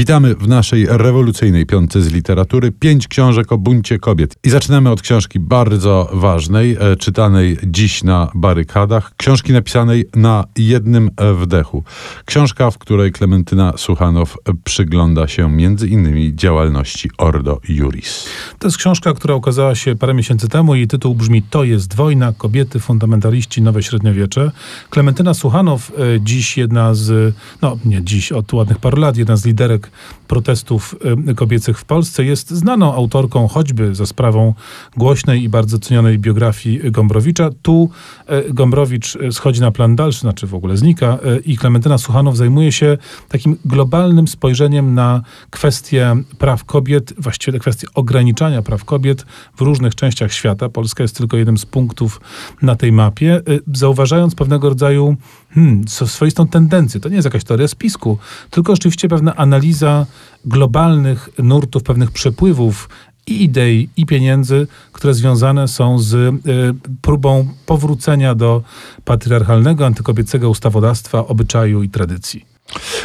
Witamy w naszej rewolucyjnej piątce z literatury. Pięć książek o buncie kobiet. I zaczynamy od książki bardzo ważnej, e, czytanej dziś na barykadach. Książki napisanej na jednym wdechu. Książka, w której Klementyna Suchanow przygląda się między innymi działalności Ordo Juris. To jest książka, która ukazała się parę miesięcy temu. Jej tytuł brzmi To jest wojna, kobiety, fundamentaliści, nowe średniowiecze. Klementyna Suchanow, e, dziś jedna z, no nie dziś, od ładnych paru lat, jedna z liderek protestów e, kobiecych w Polsce, jest znaną autorką choćby za sprawą głośnej i bardzo cenionej biografii Gombrowicza. Tu e, Gombrowicz schodzi na plan dalszy, znaczy w ogóle znika i Klementyna Suchanow zajmuje się takim globalnym spojrzeniem na kwestie praw kobiet, właściwie kwestie praw kobiet w różnych częściach świata. Polska jest tylko jednym z punktów na tej mapie, zauważając pewnego rodzaju hmm, swoistą tendencję. To nie jest jakaś teoria spisku, tylko rzeczywiście pewna analiza globalnych nurtów, pewnych przepływów i idei, i pieniędzy, które związane są z y, próbą powrócenia do patriarchalnego, antykobiecego ustawodawstwa, obyczaju i tradycji.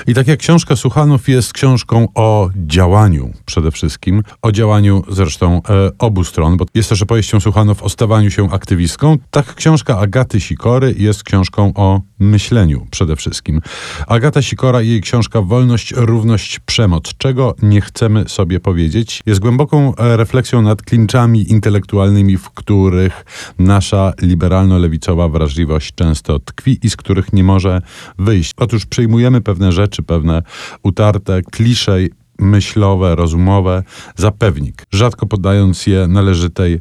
I tak jak książka Suchanów jest książką o działaniu przede wszystkim, o działaniu zresztą e, obu stron, bo jest też opowieścią Suchanów o stawaniu się aktywistką, tak książka Agaty Sikory jest książką o myśleniu przede wszystkim. Agata Sikora i jej książka Wolność, Równość, Przemoc. Czego nie chcemy sobie powiedzieć? Jest głęboką e, refleksją nad klinczami intelektualnymi, w których nasza liberalno-lewicowa wrażliwość często tkwi i z których nie może wyjść. Otóż przyjmujemy pewne rzeczy, pewne utarte klisze myślowe, rozumowe za pewnik, rzadko poddając je należytej e,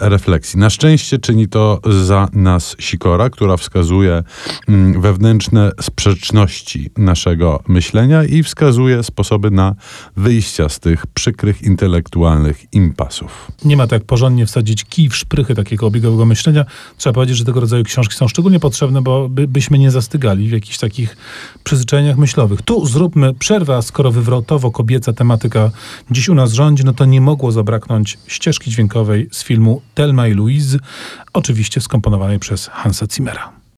refleksji. Na szczęście czyni to za nas Sikora, która wskazuje mm, wewnętrzne sprzeczności naszego myślenia i wskazuje sposoby na wyjścia z tych przykrych intelektualnych impasów. Nie ma tak porządnie wsadzić kij w szprychy takiego obiegowego myślenia. Trzeba powiedzieć, że tego rodzaju książki są szczególnie potrzebne, bo by, byśmy nie zastygali w jakichś takich przyzwyczajeniach myślowych. Tu zróbmy przerwę, skoro wywrotowo kobieca tematyka dziś u nas rządzi, no to nie mogło zabraknąć ścieżki dźwiękowej z filmu Telma i Louise, oczywiście skomponowanej przez Hansa Zimmera.